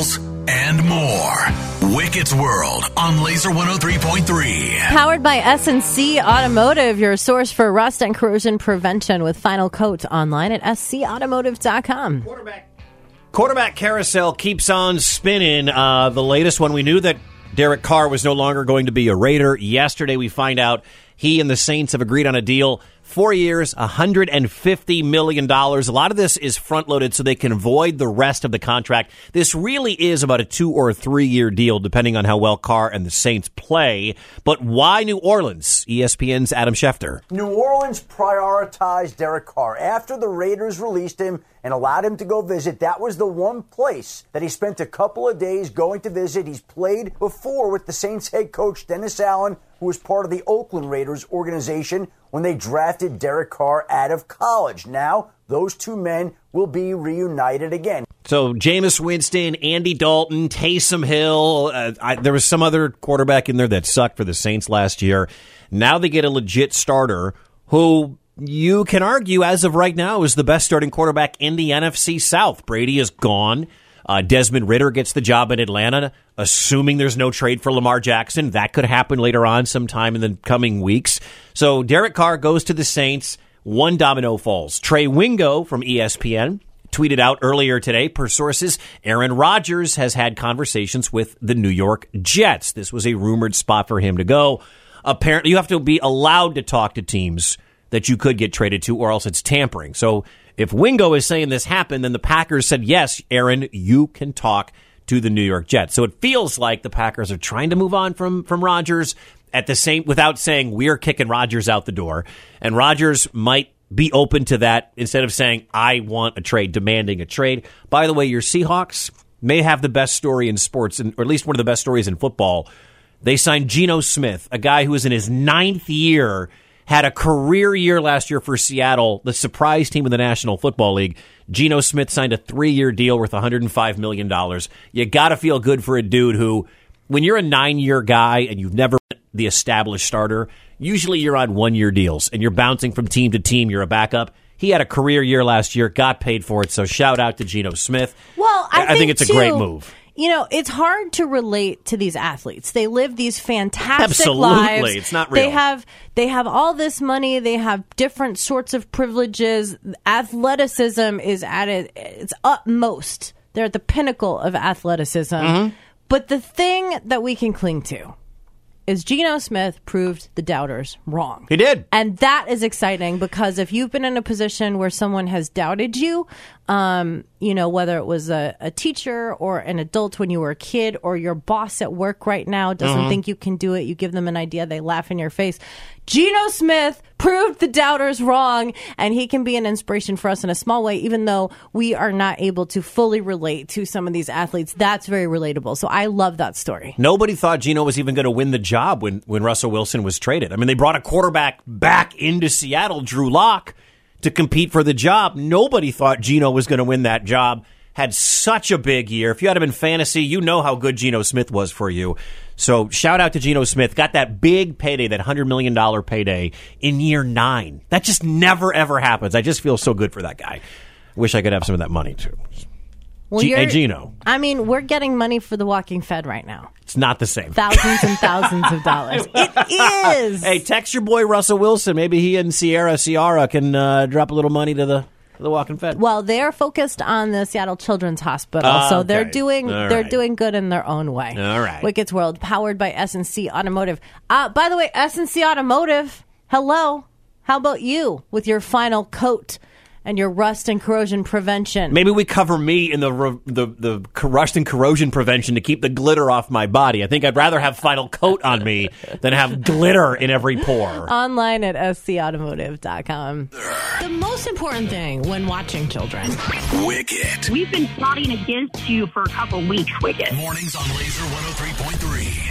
details, and more. Wicket's World on Laser 103.3. Powered by S&C Automotive, your source for rust and corrosion prevention with final coat online at scautomotive.com. Quarterback carousel keeps on spinning. Uh, the latest one, we knew that Derek Carr was no longer going to be a Raider. Yesterday, we find out he and the Saints have agreed on a deal. Four years, $150 million. A lot of this is front loaded so they can avoid the rest of the contract. This really is about a two or three year deal, depending on how well Carr and the Saints play. But why New Orleans? ESPN's Adam Schefter. New Orleans prioritized Derek Carr. After the Raiders released him and allowed him to go visit, that was the one place that he spent a couple of days going to visit. He's played before with the Saints head coach, Dennis Allen, who was part of the Oakland Raiders organization when they drafted Derek Carr out of college. Now, those two men will be reunited again. So Jameis Winston, Andy Dalton, Taysom Hill. Uh, I, there was some other quarterback in there that sucked for the Saints last year. Now they get a legit starter who you can argue, as of right now, is the best starting quarterback in the NFC South. Brady is gone. Uh, Desmond Ridder gets the job in Atlanta, assuming there's no trade for Lamar Jackson. That could happen later on sometime in the coming weeks. So Derek Carr goes to the Saints. One domino falls. Trey Wingo from ESPN tweeted out earlier today, per sources, Aaron Rodgers has had conversations with the New York Jets. This was a rumored spot for him to go. Apparently, you have to be allowed to talk to teams that you could get traded to, or else it's tampering. So if Wingo is saying this happened, then the Packers said, yes, Aaron, you can talk to the New York Jets. So it feels like the Packers are trying to move on from, from Rodgers at the same, without saying we're kicking Rodgers out the door. And Rodgers might be open to that instead of saying, I want a trade, demanding a trade. By the way, your Seahawks may have the best story in sports, or at least one of the best stories in football. They signed Geno Smith, a guy who is in his ninth year had a career year last year for Seattle, the surprise team in the National Football League. Geno Smith signed a three year deal worth $105 million. You got to feel good for a dude who, when you're a nine year guy and you've never been the established starter, usually you're on one year deals and you're bouncing from team to team. You're a backup. He had a career year last year, got paid for it. So shout out to Geno Smith. Well, I, I think, think it's too, a great move you know, it's hard to relate to these athletes. They live these fantastic Absolutely. lives. It's not real. They have they have all this money. They have different sorts of privileges. Athleticism is at it, its utmost. They're at the pinnacle of athleticism. Mm-hmm. But the thing that we can cling to is Geno Smith proved the doubters wrong. He did. And that is exciting because if you've been in a position where someone has doubted you, um, you know, whether it was a, a, teacher or an adult when you were a kid or your boss at work right now doesn't Mm-hmm. think you can do it, you give them an idea, they laugh in your face. Geno Smith proved the doubters wrong, and he can be an inspiration for us in a small way, even though we are not able to fully relate to some of these athletes. That's very relatable. So I love that story. Nobody thought Geno was even going to win the job when, when Russell Wilson was traded. I mean, they brought a quarterback back into Seattle, Drew Lock, to compete for the job. Nobody thought Geno was going to win that job. Had such a big year. If you had him in fantasy, you know how good Geno Smith was for you. So shout out to Geno Smith. Got that big payday, that $100 million payday in year nine. That just never, ever happens. I just feel so good for that guy. Wish I could have some of that money too. Well, G- Geno. I mean, we're getting money for the Walking Fed right now. It's not the same. Thousands and thousands of dollars. It is. Hey, text your boy Russell Wilson. Maybe he and Sierra Ciara can uh, drop a little money to the to the Walking Fed. Well, they're focused on the Seattle Children's Hospital, Ah, so they're doing All they're right. doing good in their own way. All right. Wicket's World, powered by S&C Automotive. Uh, by the way, S&C Automotive, hello. How about you with your final coat and your rust and corrosion prevention? Maybe we cover me in the re- the the rust and corrosion prevention to keep the glitter off my body. I think I'd rather have final coat on me than have glitter in every pore. Online at scautomotive.com. The most important thing when watching children. Wicket. We've been plotting against you for a couple weeks, Wicket. Mornings on Laser 103.3.